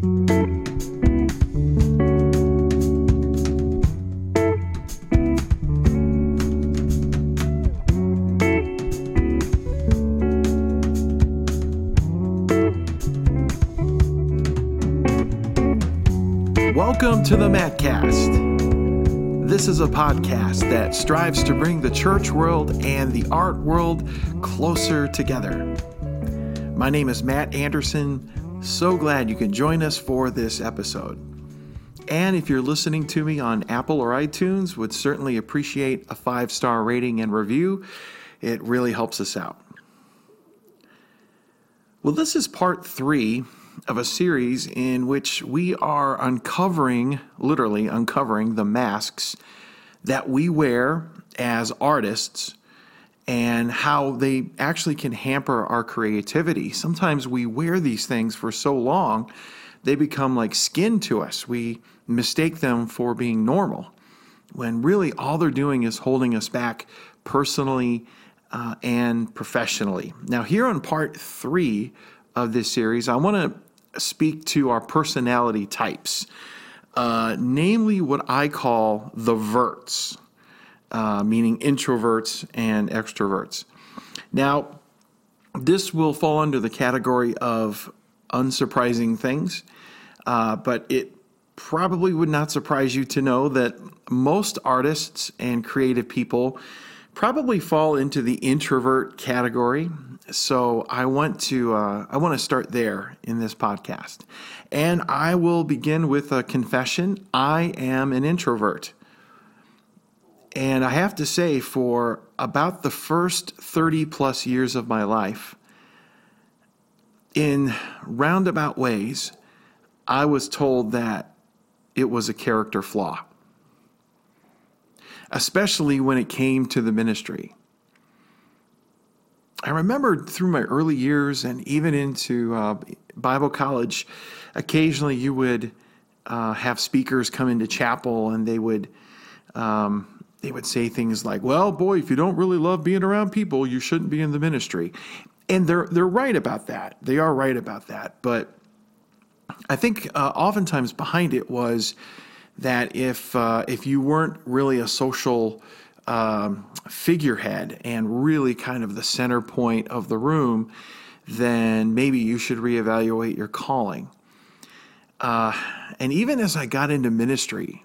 Welcome to the Mattcast. This is a podcast that strives to bring the church world and the art world closer together. My name is Matt Anderson. So glad you can join us for this episode. And if you're listening to me on Apple or iTunes, would certainly appreciate a five-star rating and review. It really helps us out. Well, this is part 3 of a series in which we are uncovering, literally uncovering, the masks that we wear as artists and how they actually can hamper our creativity. Sometimes we wear these things for so long, they become like skin to us. We mistake them for being normal, when really all they're doing is holding us back personally uh, and professionally. Now, here on part three of this series, I want to speak to our personality types, uh, namely what I call the verts, uh, meaning introverts and extroverts. Now, this will fall under the category of unsurprising things, uh, but it probably would not surprise you to know that most artists and creative people probably fall into the introvert category. So I want to uh, I want to start there in this podcast, and I will begin with a confession. I am an introvert, and I have to say, for about the first thirty plus years of my life, in roundabout ways, I was told that it was a character flaw especially when it came to the ministry. I remember through my early years and even into uh, Bible college, occasionally you would uh, have speakers come into chapel and they would um, they would say things like, "Well, boy, if you don't really love being around people, you shouldn't be in the ministry," and they're they're right about that. They are right about that, but I think uh, oftentimes behind it was that if uh, if you weren't really a social um, figurehead and really kind of the center point of the room, then maybe you should reevaluate your calling. Uh, and even as I got into ministry,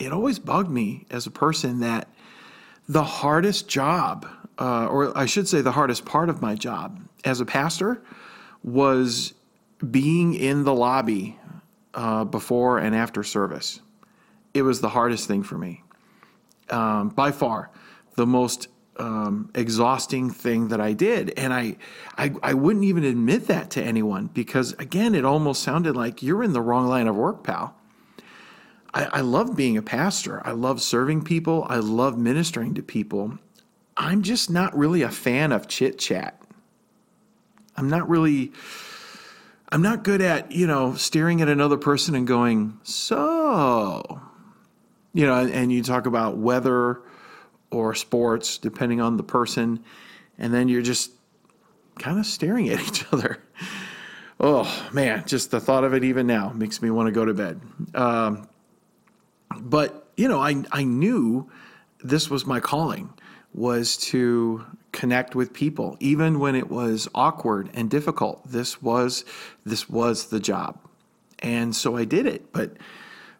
it always bugged me as a person that the hardest job, uh, or I should say, the hardest part of my job as a pastor, was being in the lobby uh, before and after service it was the hardest thing for me. Um, by far, the most um, exhausting thing that I did. And I, I, I wouldn't even admit that to anyone because, again, it almost sounded like you're in the wrong line of work, pal. I, I love being a pastor. I love serving people. I love ministering to people. I'm just not really a fan of chit chat. I'm not really. I'm not good at, you know, staring at another person and going, so, you know, and you talk about weather or sports, depending on the person, and then you're just kind of staring at each other. Oh man, just the thought of it even now makes me want to go to bed. Um, but you know, I I knew this was my calling was to connect with people, even when it was awkward and difficult. This was this was the job, and so I did it. But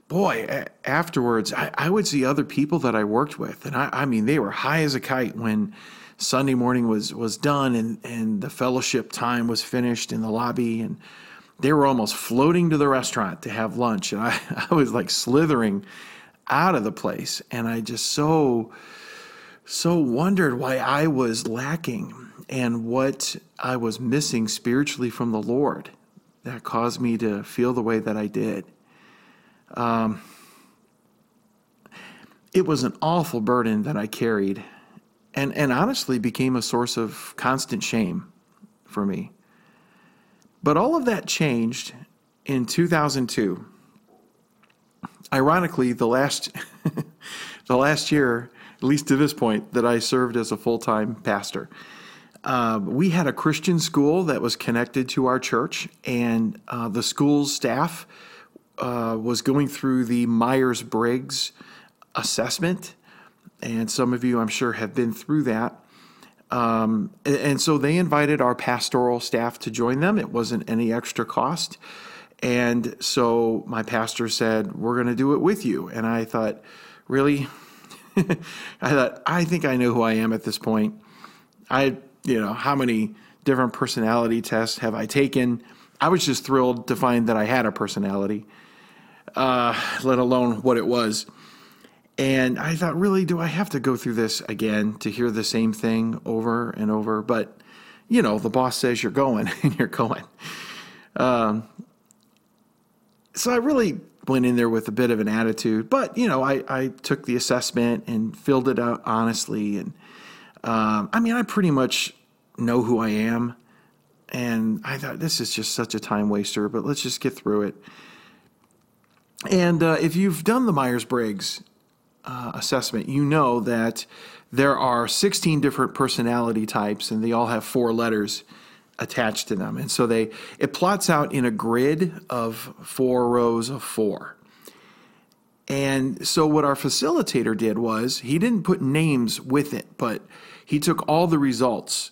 boy, afterwards, I, I, would see other people that I worked with, and I, I, mean, they were high as a kite when Sunday morning was was done and and the fellowship time was finished in the lobby, and they were almost floating to the restaurant to have lunch, and I, I was like slithering out of the place, and I just so so wondered why I was lacking and what I was missing spiritually from the Lord that caused me to feel the way that I did. Um, it was an awful burden that I carried, and, and honestly became a source of constant shame for me. But all of that changed in 2002. Ironically, the last, the last year, at least to this point, that I served as a full time pastor. uh, we had a Christian school that was connected to our church, and uh, the school's staff uh, was going through the Myers Briggs assessment. And some of you, I'm sure, have been through that. Um, and, so they invited our pastoral staff to join them. It wasn't any extra cost. And so my pastor said, We're going to do it with you. And I thought, Really? I thought, I think I know who I am at this point. I, you know, how many different personality tests have I taken? I was just thrilled to find that I had a personality, uh, let alone what it was. And I thought, really, do I have to go through this again to hear the same thing over and over? But, you know, the boss says you're going and you're going. Um, so I really went in there with a bit of an attitude, but, you know, I, I took the assessment and filled it out honestly. And um, I mean, I pretty much know who I am. And I thought, this is just such a time waster, but let's just get through it. And uh, if you've done the Myers Briggs uh, assessment, you know that there are 16 different personality types and they all have four letters attached to them. And so they it plots out in a grid of four rows of four. And so what our facilitator did was he didn't put names with it, but he took all the results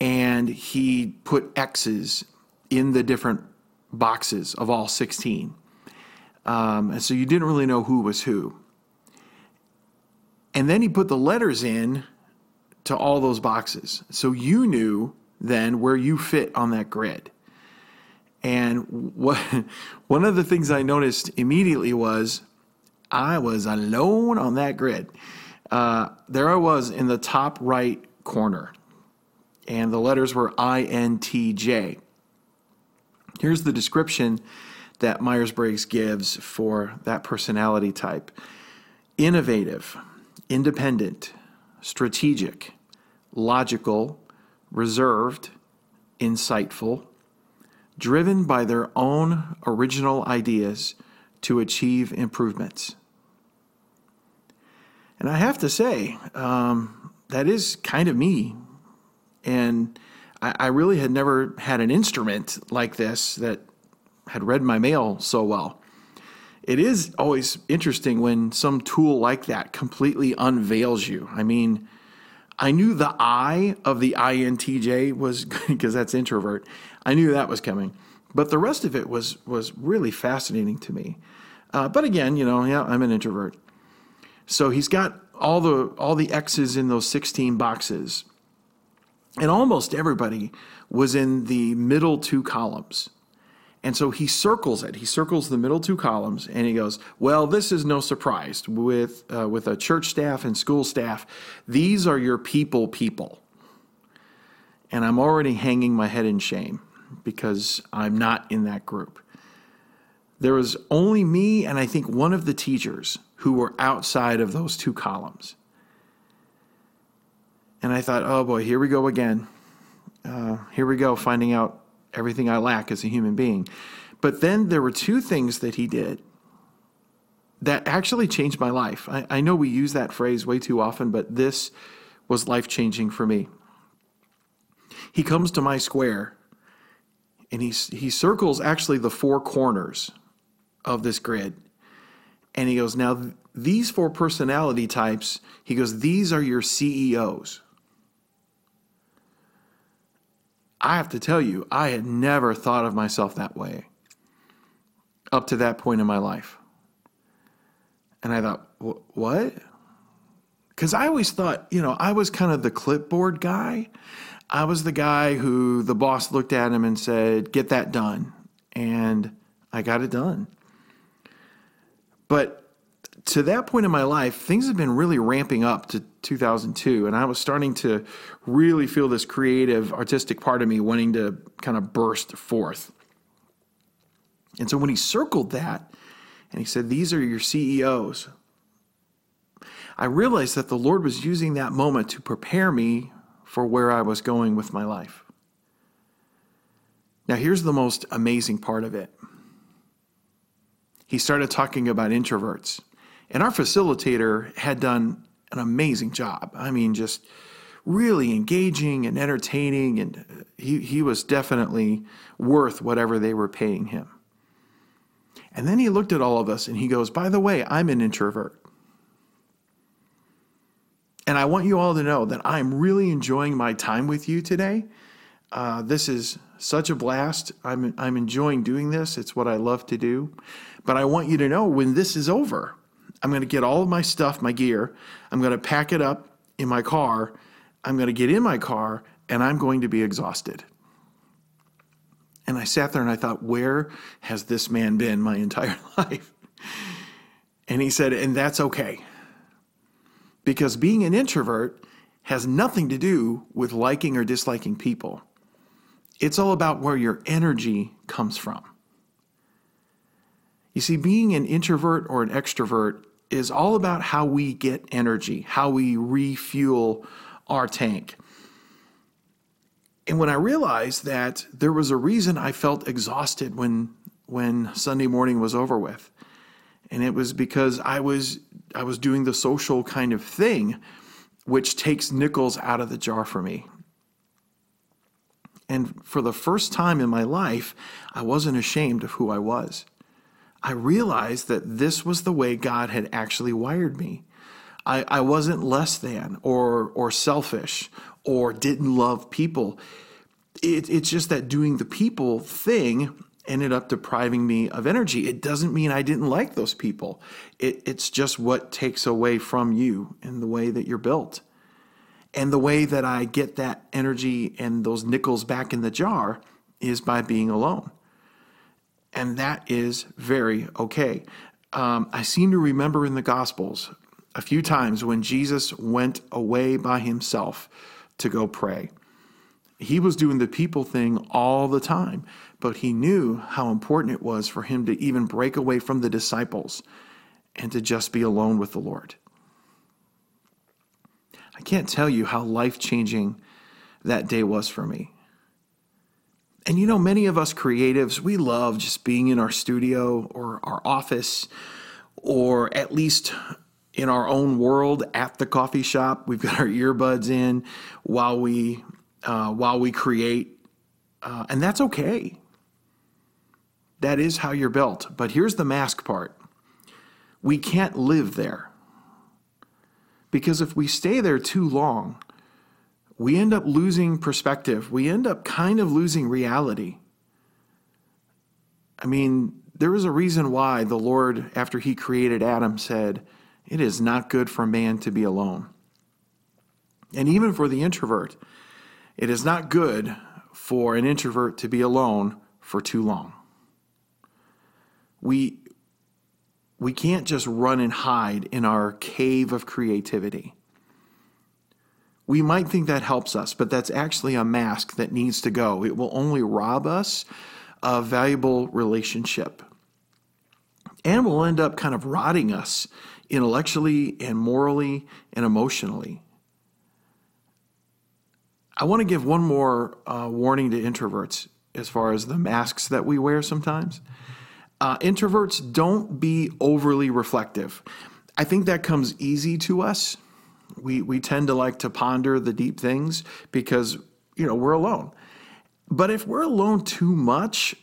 and he put X's in the different boxes of all 16. Um, and so you didn't really know who was who. And then he put the letters in to all those boxes. So you knew then where you fit on that grid. And what one of the things I noticed immediately was I was alone on that grid. Uh, there I was in the top right corner, and the letters were INTJ. Here's the description that Myers Briggs gives for that personality type innovative, independent, strategic, logical, reserved, insightful, driven by their own original ideas to achieve improvements. And I have to say, um, that is kind of me. And I, I really had never had an instrument like this that had read my mail so well it is always interesting when some tool like that completely unveils you. I mean, I knew the I of the INTJ was because that's introvert. I knew that was coming, but the rest of it was was really fascinating to me. Uh, but again, you know, yeah, I'm an introvert. So he's got all the all the X's in those 16 boxes, and almost everybody was in the middle two columns. And so he circles it. He circles the middle two columns, and he goes, "Well, this is no surprise with uh, with a church staff and school staff. These are your people, people." And I'm already hanging my head in shame because I'm not in that group. There was only me and I think one of the teachers who were outside of those two columns. And I thought, oh boy, here we go again. Uh, here we go, finding out everything I lack as a human being. But then there were two things that he did that actually changed my life. I, I know we use that phrase way too often, but this was life changing for me. He comes to my square and he, he circles actually the four corners of this grid. And he goes, Now, these four personality types, he goes, these are your CEOs. I have to tell you, I had never thought of myself that way up to that point in my life. And I thought, what? Because I always thought, you know, I was kind of the clipboard guy. I was the guy who the boss looked at him and said, get that done. And I got it done. But to that point in my life, things had been really ramping up to 2002, and I was starting to really feel this creative, artistic part of me wanting to kind of burst forth. And so when he circled that and he said, These are your CEOs, I realized that the Lord was using that moment to prepare me for where I was going with my life. Now, here's the most amazing part of it. He started talking about introverts. And our facilitator had done an amazing job. I mean, just really engaging and entertaining, and he, he was definitely worth whatever they were paying him. And then he looked at all of us and he goes, By the way, I'm an introvert. And I want you all to know that I'm really enjoying my time with you today. Uh, this is such a blast. I'm, I'm enjoying doing this. It's what I love to do. But I want you to know when this is over, I'm going to get all of my stuff, my gear, I'm going to pack it up in my car, I'm going to get in my car, and I'm going to be exhausted. And I sat there and I thought, where has this man been my entire life? And he said, and that's okay. Because being an introvert has nothing to do with liking or disliking people. It's all about where your energy comes from. You see, being an introvert or an extrovert is all about how we get energy, how we refuel our tank. And when I realized that there was a reason I felt exhausted when when Sunday morning was over with, and it was because I was I was doing the social kind of thing, which takes nickels out of the jar for me. And for the first time in my life, I wasn't ashamed of who I was. I realized that this was the way God had actually wired me. I, I wasn't less than or or selfish or didn't love people. It, it's just that doing the people thing ended up depriving me of energy. It doesn't mean I didn't like those people. It, it's just what takes away from you and the way that you're built. And the way that I get that energy and those nickels back in the jar is by being alone. And that is very okay. Um, I seem to remember in the Gospels a few times when Jesus went away by himself to go pray. He was doing the people thing all the time, but he knew how important it was for him to even break away from the disciples and to just be alone with the Lord. I can't tell you how life changing that day was for me. And you know, many of us creatives, we love just being in our studio or our office or at least in our own world at the coffee shop. We've got our earbuds in while we uh, while we create, uh, and that's okay. That is how you're built. But here's the mask part: we can't live there because if we stay there too long, we end up losing perspective. We end up kind of losing reality. I mean, there is a reason why the Lord, after he created Adam, said, It is not good for man to be alone. And even for the introvert, it is not good for an introvert to be alone for too long. We, we can't just run and hide in our cave of creativity. We might think that helps us, but that's actually a mask that needs to go. It will only rob us of valuable relationship. And will end up kind of rotting us intellectually and morally and emotionally. I want to give one more uh, warning to introverts as far as the masks that we wear sometimes. Uh, introverts, don't be overly reflective. I think that comes easy to us we we tend to like to ponder the deep things because you know we're alone. But if we're alone too much,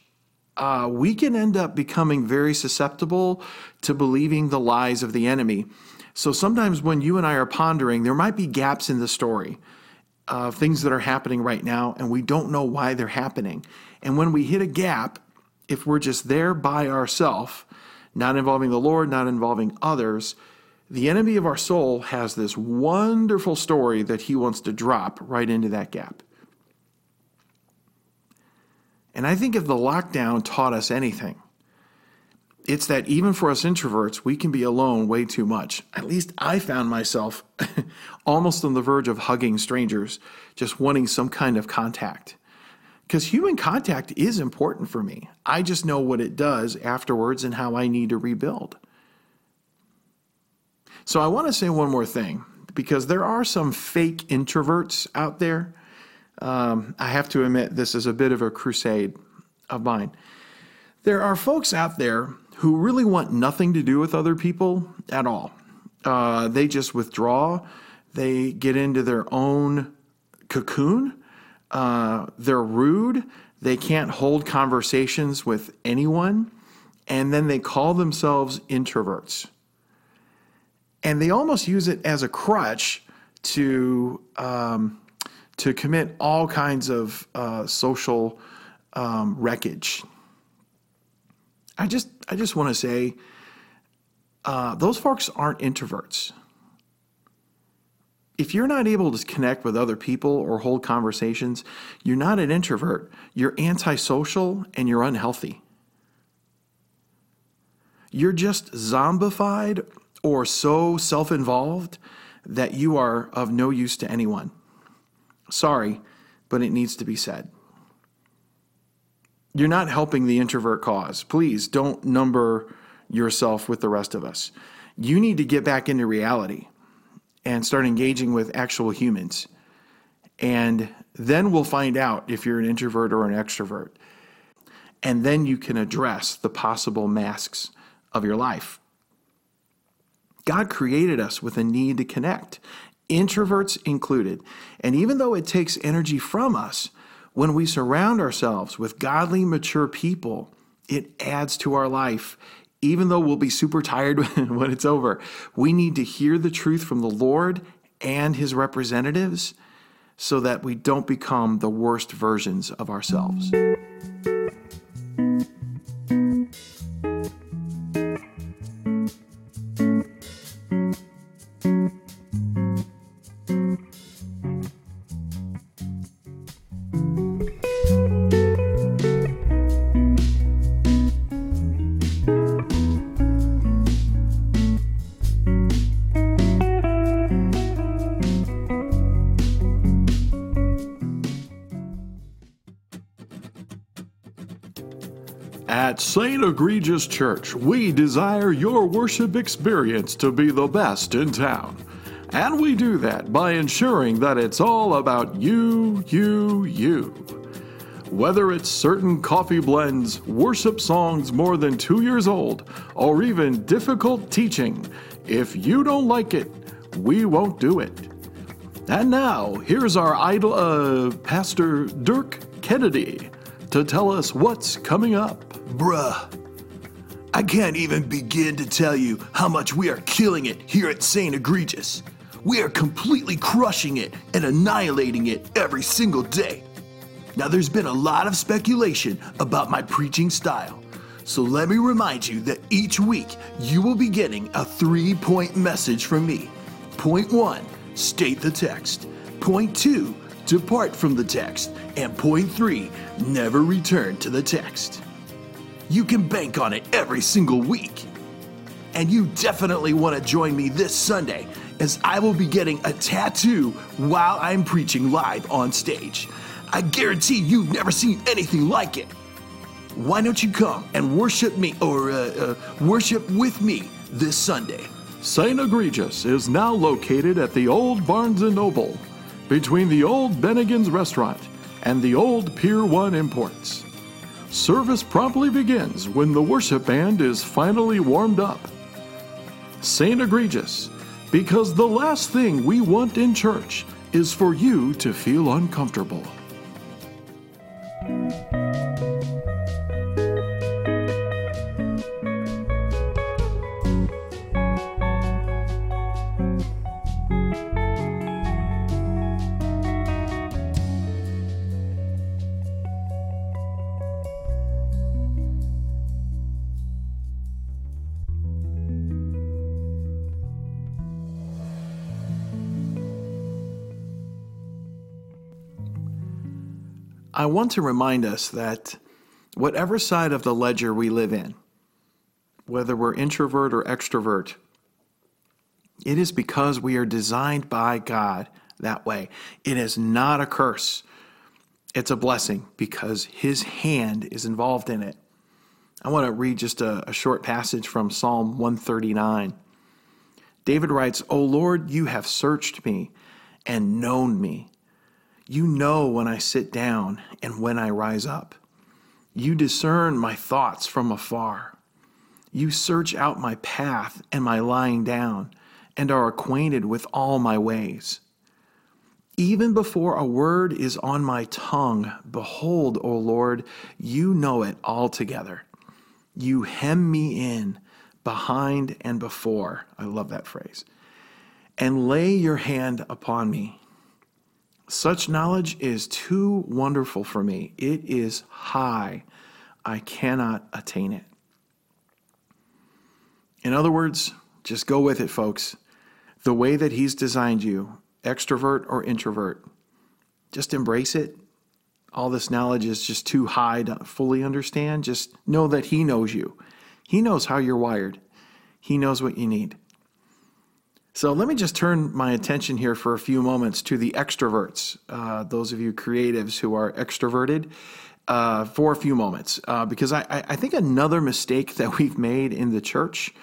uh, we can end up becoming very susceptible to believing the lies of the enemy. So sometimes when you and I are pondering, there might be gaps in the story of things that are happening right now, and we don't know why they're happening. And when we hit a gap, if we're just there by ourselves, not involving the Lord, not involving others, the enemy of our soul has this wonderful story that he wants to drop right into that gap. And I think if the lockdown taught us anything, it's that even for us introverts, we can be alone way too much. At least I found myself almost on the verge of hugging strangers, just wanting some kind of contact. Because human contact is important for me. I just know what it does afterwards and how I need to rebuild. So I want to say one more thing because there are some fake introverts out there. Um, I have to admit, this is a bit of a crusade of mine. There are folks out there who really want nothing to do with other people at all. Uh, they just withdraw. they get into their own cocoon. Uh, they're rude. They can't hold conversations with anyone. And then they call themselves introverts. And they almost use it as a crutch to, um, to commit all kinds of uh, social um, wreckage. I just, I just want to say, uh, those folks aren't introverts if you're not able to connect with other people or hold conversations, you're not an introvert. You're antisocial and you're unhealthy. You're just zombified or so self involved that you are of no use to anyone. Sorry, but it needs to be said. You're not helping the introvert cause. Please don't number yourself with the rest of us. You need to get back into reality and start engaging with actual humans. And then we'll find out if you're an introvert or an extrovert. And then you can address the possible masks of your life. God created us with a need to connect, introverts included. And even though it takes energy from us, when we surround ourselves with godly, mature people, it adds to our life even though we'll be super tired when it's over, we need to hear the truth from the Lord and his representatives so that we don't become the worst versions of ourselves. At St. Egregious Church, we desire your worship experience to be the best in town. And we do that by ensuring that it's all about you, you, you. Whether it's certain coffee blends, worship songs more than two years old, or even difficult teaching, if you don't like it, we won't do it. And now, here's our idol, uh, Pastor Dirk Kennedy, to tell us what's coming up. Bruh. I can't even begin to tell you how much we are killing it here at St. Egregious. We are completely crushing it and annihilating it every single day. Now, there's been a lot of speculation about my preaching style. So let me remind you that each week you will be getting a three point message from me. Point one, state the text. Point two, depart from the text. And point three, never return to the text. You can bank on it every single week. And you definitely want to join me this Sunday as I will be getting a tattoo while I'm preaching live on stage. I guarantee you've never seen anything like it. Why don't you come and worship me or uh, uh, worship with me this Sunday? St. Egregious is now located at the old Barnes & Noble, between the old Bennigan's restaurant and the old Pier 1 Imports. Service promptly begins when the worship band is finally warmed up. St. Egregious, because the last thing we want in church is for you to feel uncomfortable. I want to remind us that whatever side of the ledger we live in, whether we're introvert or extrovert, it is because we are designed by God that way. It is not a curse, it's a blessing because His hand is involved in it. I want to read just a, a short passage from Psalm 139. David writes, O Lord, you have searched me and known me. You know when I sit down and when I rise up. You discern my thoughts from afar. You search out my path and my lying down, and are acquainted with all my ways. Even before a word is on my tongue, behold, O Lord, you know it altogether. You hem me in behind and before. I love that phrase. And lay your hand upon me. Such knowledge is too wonderful for me. It is high. I cannot attain it. In other words, just go with it, folks. The way that He's designed you, extrovert or introvert, just embrace it. All this knowledge is just too high to fully understand. Just know that He knows you. He knows how you're wired, He knows what you need. So let me just turn my attention here for a few moments to the extroverts, uh, those of you creatives who are extroverted, uh, for a few moments, uh, because I, I think another mistake that we've made in the church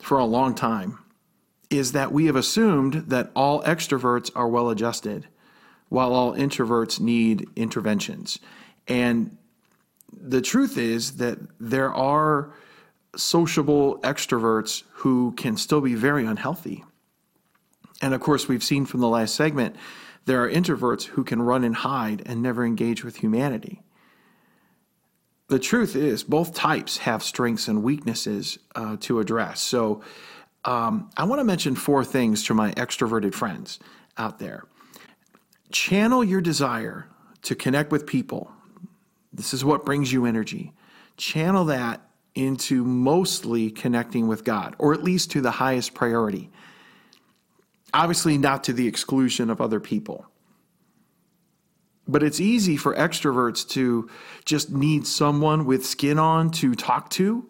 for a long time is that we have assumed that all extroverts are well adjusted while all introverts need interventions. And the truth is that there are sociable extroverts who can still be very unhealthy. And of course, we've seen from the last segment, there are introverts who can run and hide and never engage with humanity. The truth is, both types have strengths and weaknesses uh, to address. So, um, I want to mention four things to my extroverted friends out there. Channel your desire to connect with people. This is what brings you energy. Channel that into mostly connecting with God, or at least to the highest priority. Obviously, not to the exclusion of other people. But it's easy for extroverts to just need someone with skin on to talk to,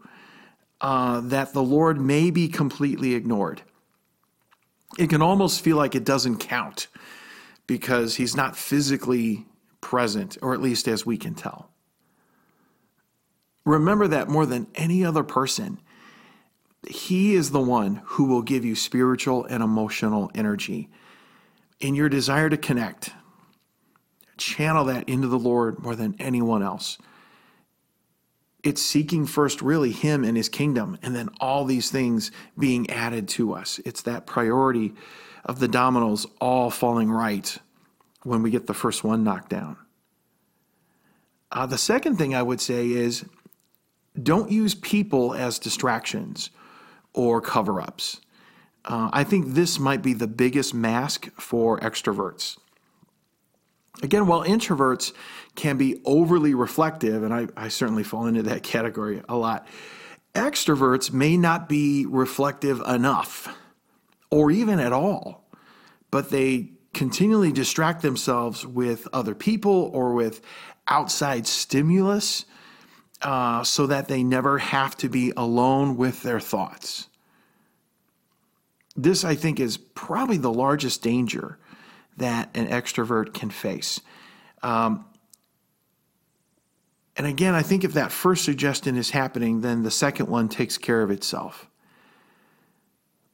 uh, that the Lord may be completely ignored. It can almost feel like it doesn't count because he's not physically present, or at least as we can tell. Remember that more than any other person, He is the one who will give you spiritual and emotional energy. In your desire to connect, channel that into the Lord more than anyone else. It's seeking first, really, Him and His kingdom, and then all these things being added to us. It's that priority of the dominoes all falling right when we get the first one knocked down. Uh, the second thing I would say is don't use people as distractions or cover ups. Uh, I think this might be the biggest mask for extroverts. Again, while introverts can be overly reflective, and I, I certainly fall into that category a lot, extroverts may not be reflective enough or even at all, but they continually distract themselves with other people or with outside stimulus uh, so that they never have to be alone with their thoughts. This, I think, is probably the largest danger that an extrovert can face. Um, and again, I think if that first suggestion is happening, then the second one takes care of itself.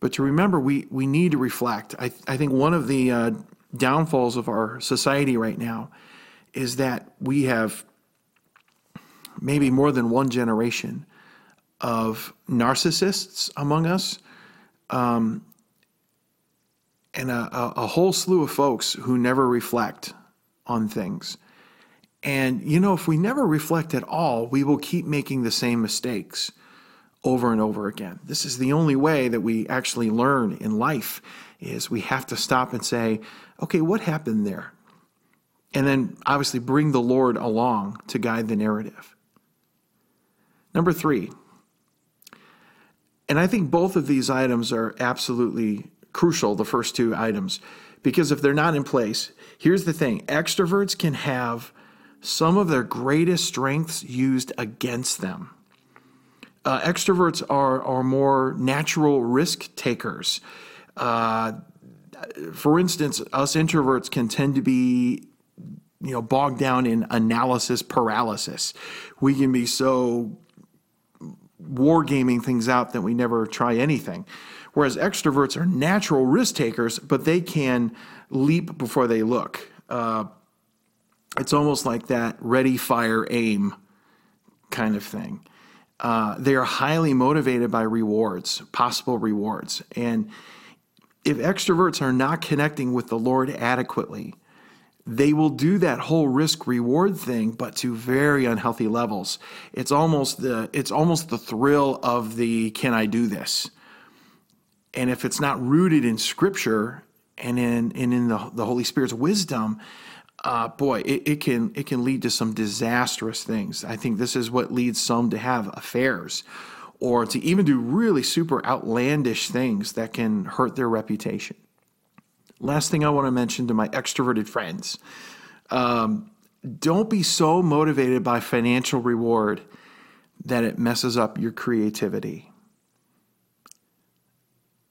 But to remember, we, we need to reflect. I, I think one of the uh, downfalls of our society right now is that we have maybe more than one generation of narcissists among us, um, and a, a, whole slew of folks who never reflect on things. And, you know, if we never reflect at all, we will keep making the same mistakes over and over again. This is the only way that we actually learn in life is we have to stop and say, okay, what happened there? And then obviously bring the Lord along to guide the narrative. Number three, and I think both of these items are absolutely crucial, the first two items, because if they're not in place, here's the thing extroverts can have some of their greatest strengths used against them. Uh, extroverts are, are more natural risk takers. Uh, for instance, us introverts can tend to be you know bogged down in analysis paralysis. We can be so wargaming things out that we never try anything. Whereas extroverts are natural risk takers, but they can leap before they look. Uh, it's almost like that ready, fire, aim kind of thing. Uh, they are highly motivated by rewards, possible rewards. And if extroverts are not connecting with the Lord adequately, they will do that whole risk reward thing but to very unhealthy levels. It's almost the it's almost the thrill of the can i do this? And if it's not rooted in scripture and in and in the, the holy spirit's wisdom uh, boy it, it can it can lead to some disastrous things. I think this is what leads some to have affairs or to even do really super outlandish things that can hurt their reputation Last thing I want to mention to my extroverted friends um, don't be so motivated by financial reward that it messes up your creativity.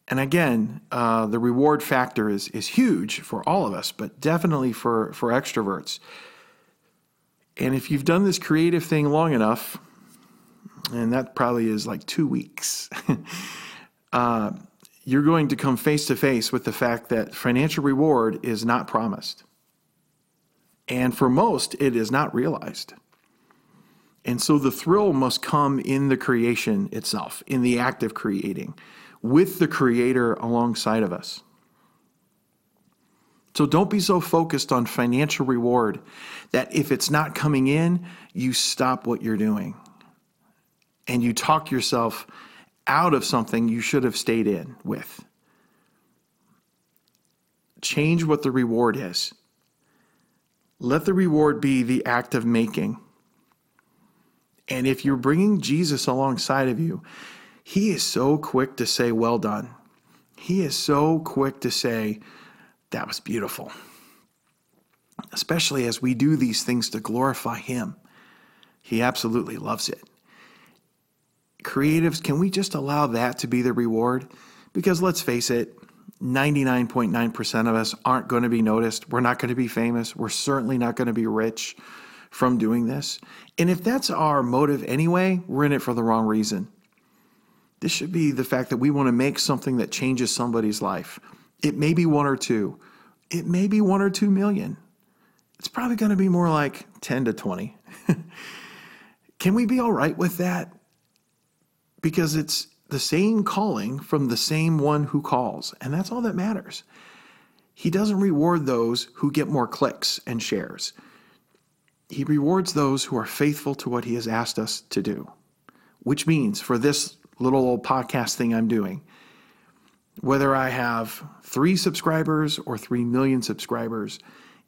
And again, uh, the reward factor is, is huge for all of us, but definitely for, for extroverts. And if you've done this creative thing long enough, and that probably is like two weeks, uh, you're going to come face to face with the fact that financial reward is not promised. And for most, it is not realized. And so the thrill must come in the creation itself, in the act of creating, with the Creator alongside of us. So don't be so focused on financial reward that if it's not coming in, you stop what you're doing and you talk yourself out of something you should have stayed in with. Change what the reward is. Let the reward be the act of making. And if you're bringing Jesus alongside of you, he is so quick to say, Well done. He is so quick to say, That was beautiful. Especially as we do these things to glorify him. He absolutely loves it creatives, can we just allow that to be the reward? Because let's face it, 99.9% of us aren't going to be noticed. We're not going to be famous. We're certainly not going to be rich from doing this. And if that's our motive anyway, we're in it for the wrong reason. This should be the fact that we want to make something that changes somebody's life. It may be one or two, it may be one or two million. It's probably going to be more like 10 to 20. Can we be all right with that? Because it's the same calling from the same one who calls, and that's all that matters. He doesn't reward those who get more clicks and shares. He rewards those who are faithful to what he has asked us to do, which means for this little old podcast thing I'm doing, whether I have three subscribers or three million subscribers,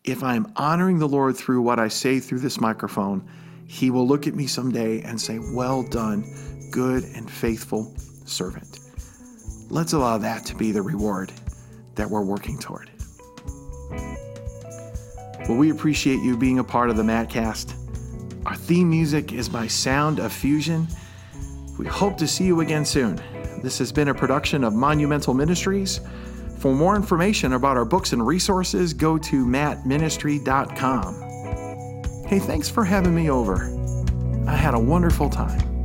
if I'm honoring the Lord through what I say through this microphone, he will look at me someday and say, Well done, good and faithful servant. Let's allow that to be the reward that we're working toward. Well, we appreciate you being a part of the Mattcast. Our theme music is by Sound of Fusion. We hope to see you again soon. This has been a production of Monumental Ministries. For more information about our books and resources, go to mattministry.com. Hey, thanks for having me over. I had a wonderful time.